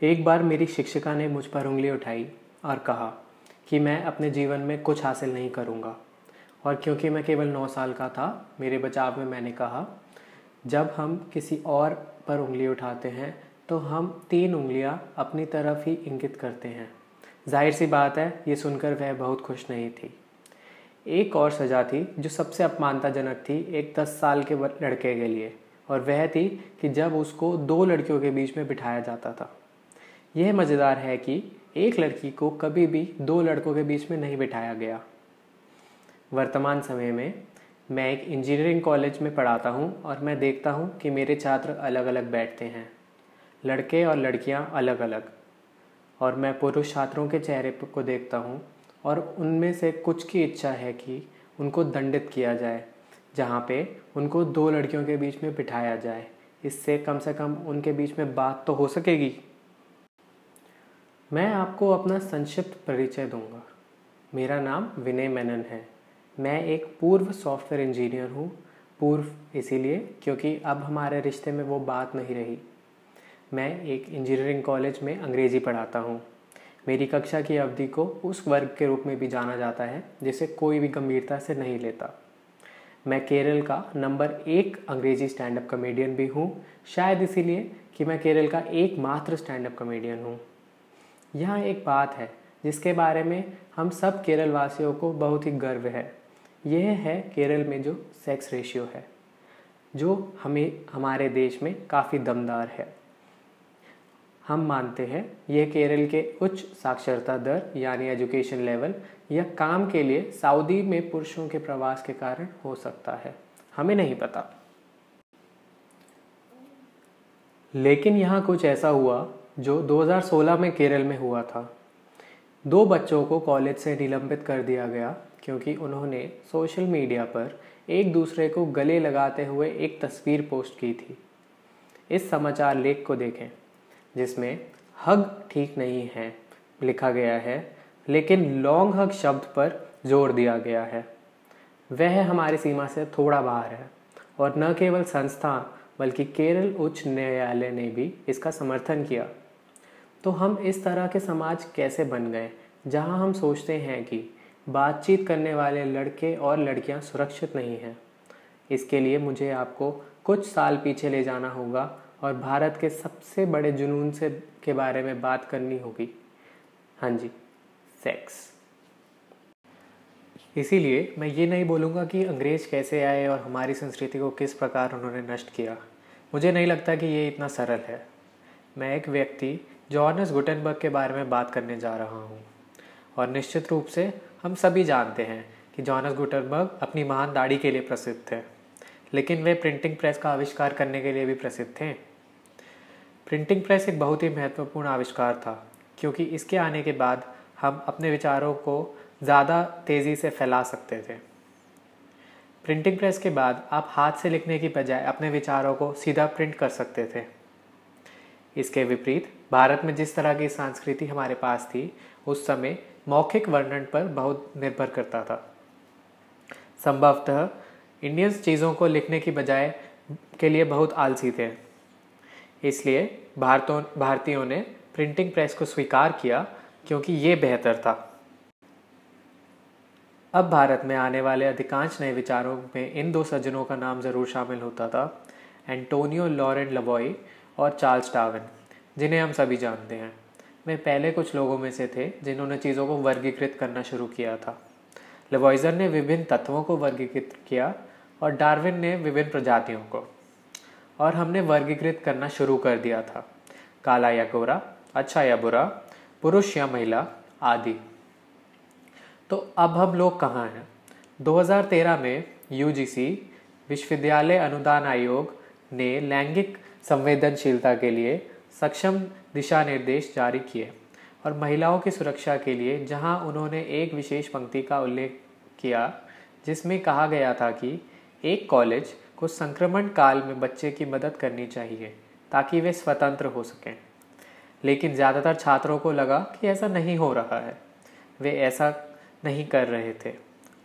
एक बार मेरी शिक्षिका ने मुझ पर उंगली उठाई और कहा कि मैं अपने जीवन में कुछ हासिल नहीं करूँगा। और क्योंकि मैं केवल नौ साल का था, मेरे बचाव में मैंने कहा, जब हम किसी और पर उंगली उठाते हैं तो हम तीन उंगलियाँ अपनी तरफ़ ही इंगित करते हैं। ज़ाहिर सी बात है, ये सुनकर वह बहुत खुश नहीं थी। एक और सज़ा थी, जो सबसे अपमानताजनक थी, एक दस साल के लड़के के लिए। और वह थी कि जब उसको दो लड़कियों के बीच में बिठाया जाता था। यह मज़ेदार है कि एक लड़की को कभी भी दो लड़कों के बीच में नहीं बिठाया गया। वर्तमान समय में मैं एक इंजीनियरिंग कॉलेज में पढ़ाता हूँ और मैं देखता हूँ कि मेरे छात्र अलग अलग बैठते हैं। लड़के और लड़कियाँ अलग अलग और मैं पुरुष छात्रों के चेहरे को देखता हूँ और उनमें से कुछ की इच्छा है कि उनको दंडित किया जाए, जहाँ पे उनको दो लड़कियों के बीच में बिठाया जाए। इससे कम से कम उनके बीच में बात तो हो सकेगी। मैं आपको अपना संक्षिप्त परिचय दूँगा। मेरा नाम विनय मेनन है। मैं एक पूर्व सॉफ्टवेयर इंजीनियर हूँ। पूर्व इसीलिए क्योंकि अब हमारे रिश्ते में वो बात नहीं रही। मैं एक इंजीनियरिंग कॉलेज में अंग्रेज़ी पढ़ाता हूँ। मेरी कक्षा की अवधि को उस वर्ग के रूप में भी जाना जाता है, जिसे कोई भी गंभीरता से नहीं लेता। मैं केरल का नंबर एक अंग्रेज़ी स्टैंड अप कॉमेडियन भी हूँ। शायद इसीलिए कि मैं केरल का एकमात्र स्टैंड अप कॉमेडियन हूँ। यहाँ एक बात है, जिसके बारे में हम सब केरल वासियों को बहुत ही गर्व है। यह है केरल में जो सेक्स रेशियो है, जो हमें, हमारे देश में काफ़ी दमदार है। हम मानते हैं यह केरल के उच्च साक्षरता दर, यानी एजुकेशन लेवल या काम के लिए सऊदी में पुरुषों के प्रवास के कारण हो सकता है। हमें नहीं पता। लेकिन यहाँ कुछ ऐसा हुआ जो 2016 में केरल में हुआ था। दो बच्चों को कॉलेज से निलंबित कर दिया गया, क्योंकि उन्होंने सोशल मीडिया पर एक दूसरे को गले लगाते हुए एक तस्वीर पोस्ट की थी। इस समाचार लेख को देखें, जिसमें हग ठीक नहीं है लिखा गया है, लेकिन लॉन्ग हग शब्द पर ज़ोर दिया गया है। वह हमारी सीमा से थोड़ा बाहर है, और न केवल संस्था, बल्कि केरल उच्च न्यायालय ने भी इसका समर्थन किया। तो हम इस तरह के समाज कैसे बन गए? जहाँ हम सोचते हैं कि बातचीत करने वाले लड़के और लड़कियाँ सुरक्षित नहीं हैं। इसके लिए मुझे आपको कुछ साल पीछे ले जाना होगा और भारत के सबसे बड़े जुनून से, के बारे में बात करनी होगी। हाँ जी सेक्स इसीलिए मैं ये नहीं बोलूँगा कि अंग्रेज़ कैसे आए और हमारी संस्कृति को किस प्रकार उन्होंने नष्ट किया। मुझे नहीं लगता कि ये इतना सरल है। मैं एक व्यक्ति जॉर्नस गुटनबर्ग के बारे में बात करने जा रहा हूँ। और निश्चित रूप से हम सभी जानते हैं कि जॉनस गुटनबर्ग अपनी महान दाढ़ी के लिए प्रसिद्ध थे, लेकिन वे प्रिंटिंग प्रेस का आविष्कार करने के लिए भी प्रसिद्ध थे। प्रिंटिंग प्रेस एक बहुत ही महत्वपूर्ण आविष्कार था, क्योंकि इसके आने के बाद हम अपने विचारों को ज़्यादा तेज़ी से फैला सकते थे। प्रिंटिंग प्रेस के बाद आप हाथ से लिखने की बजाय अपने विचारों को सीधा प्रिंट कर सकते थे। इसके विपरीत, भारत में जिस तरह की संस्कृति हमारे पास थी, उस समय मौखिक वर्णन पर बहुत निर्भर करता था। संभवतः इंडियंस चीज़ों को लिखने की बजाय के लिए बहुत आलसी थे। इसलिए भारतों, भारतीयों ने प्रिंटिंग प्रेस को स्वीकार किया क्योंकि ये बेहतर था। अब भारत में आने वाले अधिकांश नए विचारों में इन दो सज्जनों का नाम ज़रूर शामिल होता था एंटोनियो लॉरेंट लबॉय और चार्ल्स डार्विन, जिन्हें हम सभी जानते हैं। वे पहले कुछ लोगों में से थे जिन्होंने चीज़ों को वर्गीकृत करना शुरू किया था। लेवॉइजर ने विभिन्न तत्वों को वर्गीकृत किया और डार्विन ने विभिन्न प्रजातियों को, और हमने वर्गीकृत करना शुरू कर दिया था। काला या गोरा अच्छा या बुरा, पुरुष या महिला, आदि। तो अब हम लोग कहाँ हैं? 2013 में यूजीसी विश्वविद्यालय अनुदान आयोग, ने लैंगिक संवेदनशीलता के लिए सक्षम दिशा निर्देश जारी किए और महिलाओं की सुरक्षा के लिए जहाँ उन्होंने एक विशेष पंक्ति का उल्लेख किया, जिसमें कहा गया था कि एक कॉलेज को संक्रमण काल में बच्चे की मदद करनी चाहिए ताकि वे स्वतंत्र हो सकें। लेकिन ज़्यादातर छात्रों को लगा कि ऐसा नहीं हो रहा है। वे ऐसा नहीं कर रहे थे।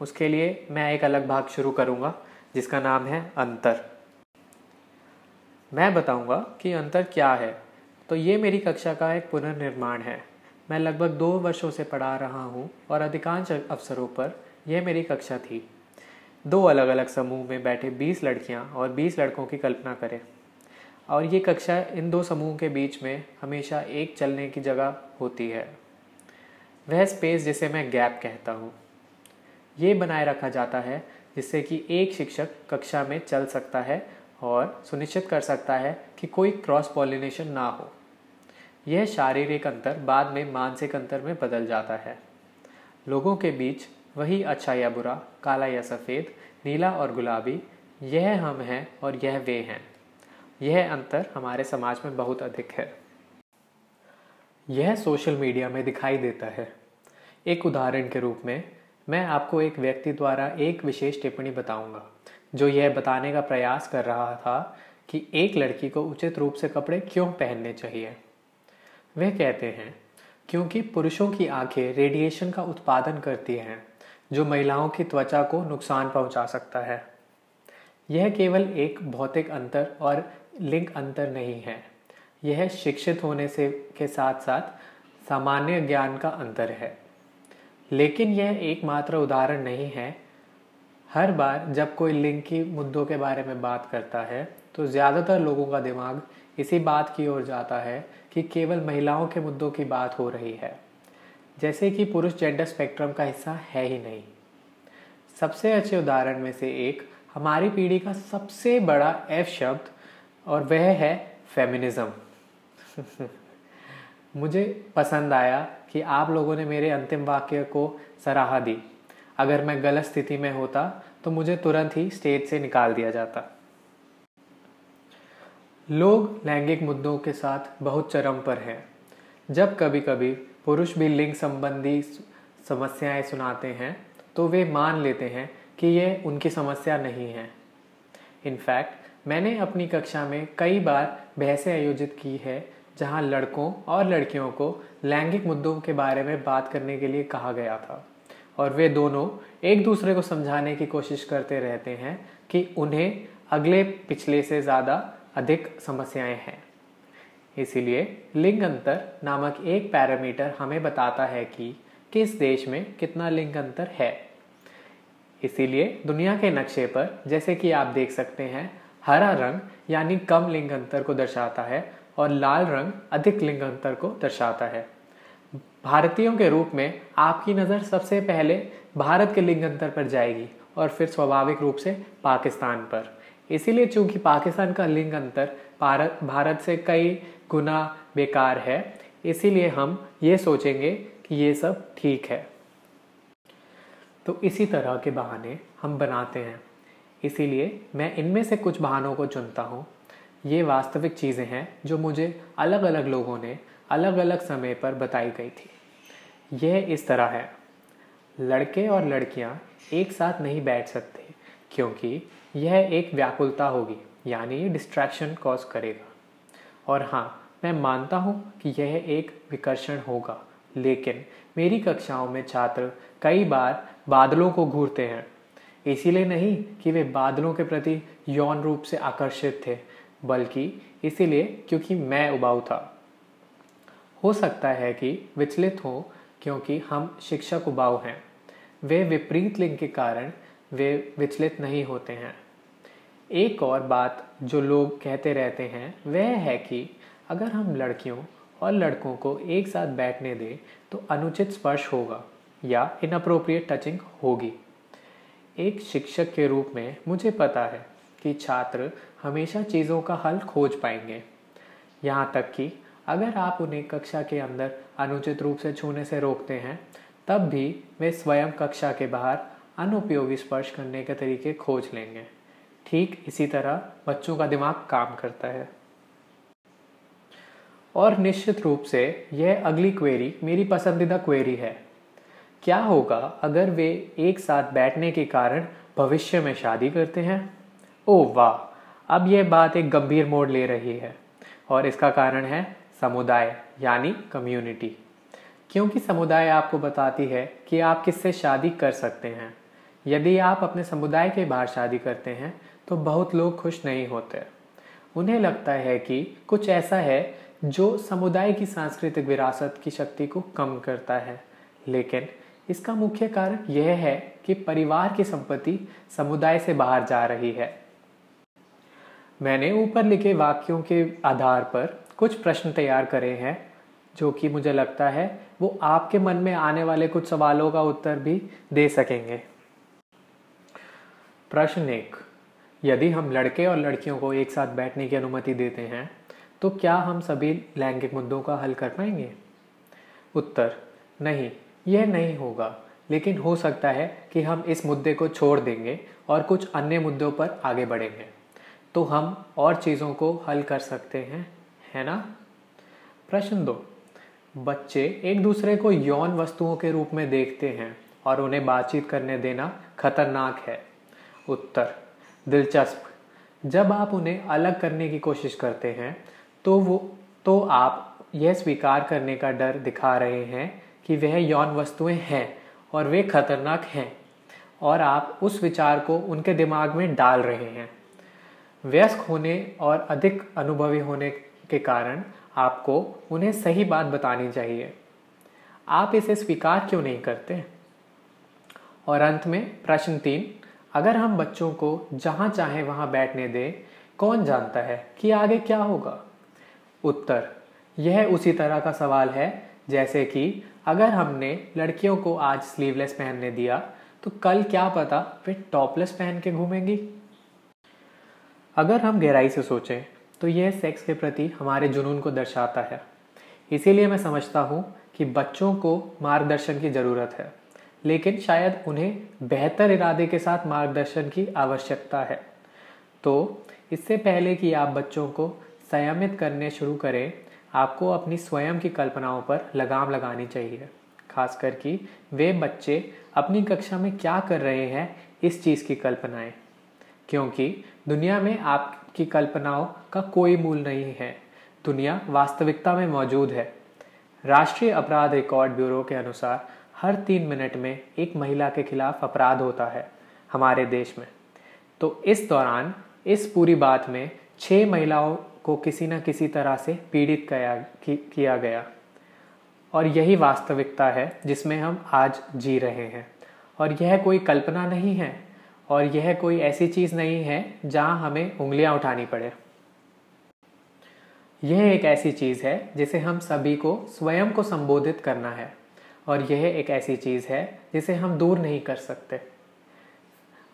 उसके लिए मैं एक अलग भाग शुरू करूँगा, जिसका नाम है अंतर। मैं बताऊँगा कि अंतर क्या है। तो ये मेरी कक्षा का एक पुनर्निर्माण है। मैं लगभग दो वर्षों से पढ़ा रहा हूँ और अधिकांश अवसरों पर यह मेरी कक्षा थी। दो अलग अलग समूह में बैठे बीस लड़कियाँ और बीस लड़कों की कल्पना करें। और ये कक्षा इन दो समूह के बीच में हमेशा एक चलने की जगह होती है। वह स्पेस जिसे मैं गैप कहता हूँ। ये बनाए रखा जाता है जिससे कि एक शिक्षक कक्षा में चल सकता है और सुनिश्चित कर सकता है कि कोई क्रॉस पॉलिनेशन ना हो। यह शारीरिक अंतर बाद में मानसिक अंतर में बदल जाता है। लोगों के बीच वही अच्छा या बुरा, काला या सफ़ेद, नीला और गुलाबी, यह हम हैं और यह वे हैं। यह अंतर हमारे समाज में बहुत अधिक है। यह सोशल मीडिया में दिखाई देता है। एक उदाहरण के रूप में मैं आपको एक व्यक्ति द्वारा एक विशेष टिप्पणी बताऊँगा, जो यह बताने का प्रयास कर रहा था कि एक लड़की को उचित रूप से कपड़े क्यों पहनने चाहिए। वह कहते हैं, क्योंकि पुरुषों की आँखें रेडिएशन का उत्पादन करती हैं, जो महिलाओं की त्वचा को नुकसान पहुँचा सकता है। यह केवल एक भौतिक अंतर और लिंग अंतर नहीं है। यह शिक्षित होने से, के साथ साथ सामान्य ज्ञान का अंतर है। लेकिन यह एकमात्र उदाहरण नहीं है। हर बार जब कोई लिंग की मुद्दों के बारे में बात करता है तो ज़्यादातर लोगों का दिमाग इसी बात की ओर जाता है कि केवल महिलाओं के मुद्दों की बात हो रही है। जैसे कि पुरुष जेंडर स्पेक्ट्रम का हिस्सा है ही नहीं। सबसे अच्छे उदाहरण में से एक, हमारी पीढ़ी का सबसे बड़ा एफ़ शब्द, और वह है फेमिनिज्म मुझे पसंद आया कि आप लोगों ने मेरे अंतिम वाक्य को सराहा दी। अगर मैं गलत स्थिति में होता तो मुझे तुरंत ही स्टेज से निकाल दिया जाता। लोग लैंगिक मुद्दों के साथ बहुत चरम पर हैं। जब कभी कभी पुरुष भी लिंग संबंधी समस्याएँ सुनाते हैं तो वे मान लेते हैं कि ये उनकी समस्या नहीं है। इनफैक्ट मैंने अपनी कक्षा में कई बार बहसें आयोजित की है जहाँ लड़कों और लड़कियों को लैंगिक मुद्दों के बारे में बात करने के लिए कहा गया था। और वे दोनों एक दूसरे को समझाने की कोशिश करते रहते हैं कि उन्हें अगले पिछले से ज़्यादा अधिक समस्याएँ हैं। इसीलिए लिंग अंतर नामक एक पैरामीटर हमें बताता है कि किस देश में कितना लिंग अंतर है। इसीलिए दुनिया के नक्शे पर जैसे कि आप देख सकते हैं, हरा रंग यानी कम लिंग अंतर को दर्शाता है और लाल रंग अधिक लिंग अंतर को दर्शाता है। भारतीयों के रूप में आपकी नज़र सबसे पहले भारत के लिंग अंतर पर जाएगी और फिर स्वाभाविक रूप से पाकिस्तान पर। इसीलिए चूँकि पाकिस्तान का लिंग अंतर भारत भारत से कई गुना बेकार है, इसीलिए हम ये सोचेंगे कि ये सब ठीक है। तो इसी तरह के बहाने हम बनाते हैं। इसीलिए मैं इनमें से कुछ बहानों को चुनता हूँ ये वास्तविक चीज़ें हैं जो मुझे अलग अलग लोगों ने अलग अलग समय पर बताई गई थी। यह इस तरह है। लड़के और लड़कियाँ एक साथ नहीं बैठ सकते, क्योंकि यह एक व्याकुलता होगी, यानी डिस्ट्रैक्शन कॉज करेगा। और हाँ मैं मानता हूँ कि यह एक विकर्षण होगा, लेकिन मेरी कक्षाओं में छात्र कई बार बादलों को घूरते हैं। इसीलिए नहीं कि वे बादलों के प्रति यौन रूप से आकर्षित थे बल्कि इसीलिए क्योंकि मैं उबाऊ था। हो सकता है कि विचलित हो क्योंकि हम शिक्षक उबाऊ हैं। वे विपरीत लिंग के कारण वे विचलित नहीं होते हैं। एक और बात जो लोग कहते रहते हैं, वह है कि अगर हम लड़कियों और लड़कों को एक साथ बैठने दें तो अनुचित स्पर्श होगा या इनअप्रोप्रिएट टचिंग होगी। एक शिक्षक के रूप में मुझे पता है कि छात्र हमेशा चीज़ों का हल खोज पाएँगे। यहाँ तक कि अगर आप उन्हें कक्षा के अंदर अनुचित रूप से छूने से रोकते हैं, तब भी वे स्वयं कक्षा के बाहर अनुपयोगी स्पर्श करने के तरीके खोज लेंगे। ठीक इसी तरह बच्चों का दिमाग काम करता है। और निश्चित रूप से यह अगली क्वेरी मेरी पसंदीदा क्वेरी है। क्या होगा अगर वे एक साथ बैठने के कारण भविष्य में शादी करते हैं? ओह वाह, अब यह बात एक गंभीर मोड़ ले रही है और इसका कारण है समुदाय, यानी कम्युनिटी क्योंकि समुदाय आपको बताती है कि आप किससे शादी कर सकते हैं। यदि आप अपने समुदाय के बाहर शादी करते हैं तो बहुत लोग खुश नहीं होते। उन्हें लगता है कि कुछ ऐसा है जो समुदाय की सांस्कृतिक विरासत की शक्ति को कम करता है। लेकिन इसका मुख्य कारण यह है कि परिवार की संपत्ति समुदाय से बाहर जा रही है। मैंने ऊपर लिखे वाक्यों के आधार पर कुछ प्रश्न तैयार करे हैं, जो कि मुझे लगता है वो आपके मन में आने वाले कुछ सवालों का उत्तर भी दे सकेंगे। प्रश्न एक, यदि हम लड़के और लड़कियों को एक साथ बैठने की अनुमति देते हैं तो क्या हम सभी लैंगिक मुद्दों का हल कर पाएँगे? उत्तर, नहीं, यह नहीं होगा, लेकिन हो सकता है कि हम इस मुद्दे को छोड़ देंगे और कुछ अन्य मुद्दों पर आगे बढ़ेंगे। तो हम और चीज़ों को हल कर सकते हैं, है ना? प्रश्न दो। बच्चे एक दूसरे को यौन वस्तुओं के रूप में देखते हैं और उन्हें बातचीत करने देना खतरनाक है। उत्तर, दिलचस्प। जब आप उन्हें अलग करने की कोशिश करते हैं तो वो तो आप यह स्वीकार करने का डर दिखा रहे हैं कि वह यौन वस्तुएँ हैं और वे खतरनाक हैं और आप उस विचार को उनके दिमाग में डाल रहे हैं। व्यस्क होने और अधिक अनुभवी होने के कारण आपको उन्हें सही बात बतानी चाहिए। आप इसे स्वीकार क्यों नहीं करते? और अंत में प्रश्न तीन, अगर हम बच्चों को जहाँ चाहे वहाँ बैठने दें, कौन जानता है कि आगे क्या होगा? उत्तर, यह उसी तरह का सवाल है, जैसे कि अगर हमने लड़कियों को आज स्लीवलेस पहनने दिया तो कल क्या पता वे टॉपलेस पहन के घूमेंगी? अगर हम गहराई से सोचें तो यह सेक्स के प्रति हमारे जुनून को दर्शाता है। इसीलिए मैं समझता हूँ कि बच्चों को मार्गदर्शन की ज़रूरत है, लेकिन शायद उन्हें बेहतर इरादे के साथ मार्गदर्शन की आवश्यकता है। तो इससे पहले कि आप बच्चों को संयमित करने शुरू करें, आपको अपनी स्वयं की कल्पनाओं पर लगाम लगानी चाहिए, खासकर कि वे बच्चे अपनी कक्षा में क्या कर रहे हैं इस चीज़ की कल्पनाएँ। क्योंकि दुनिया में आपकी कल्पनाओं का कोई मूल नहीं है। दुनिया वास्तविकता में मौजूद है। राष्ट्रीय अपराध रिकॉर्ड ब्यूरो के अनुसार हर तीन मिनट में एक महिला के खिलाफ अपराध होता है हमारे देश में। तो इस दौरान, इस पूरी बात में छह महिलाओं को किसी न किसी तरह से पीड़ित किया किया गया। और यही वास्तविकता है जिसमें हम आज जी रहे हैं। और यह कोई कल्पना नहीं है और यह कोई ऐसी चीज़ नहीं है जहाँ हमें उंगलियाँ उठानी पड़े। यह एक ऐसी चीज़ है जिसे हम सभी को स्वयं को संबोधित करना है और यह एक ऐसी चीज़ है जिसे हम दूर नहीं कर सकते।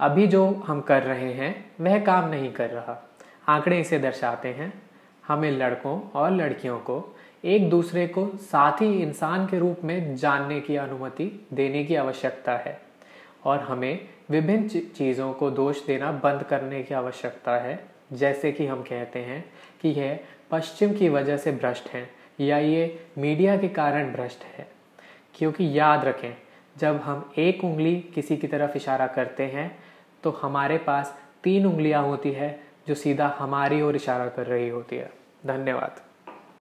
अभी जो हम कर रहे हैं, वह काम नहीं कर रहा। आंकड़े इसे दर्शाते हैं। हमें लड़कों और लड़कियों को एक दूसरे को साथी इंसान के रूप में जानने की अनुमति देने की आवश्यकता है। और हमें विभिन्न चीज़ों को दोष देना बंद करने की आवश्यकता है। जैसे कि हम कहते हैं कि यह पश्चिम की वजह से भ्रष्ट है या ये मीडिया के कारण भ्रष्ट है। क्योंकि याद रखें, जब हम एक उंगली किसी की तरफ़ इशारा करते हैं तो हमारे पास तीन उंगलियाँ होती है जो सीधा हमारी ओर इशारा कर रही होती है। धन्यवाद।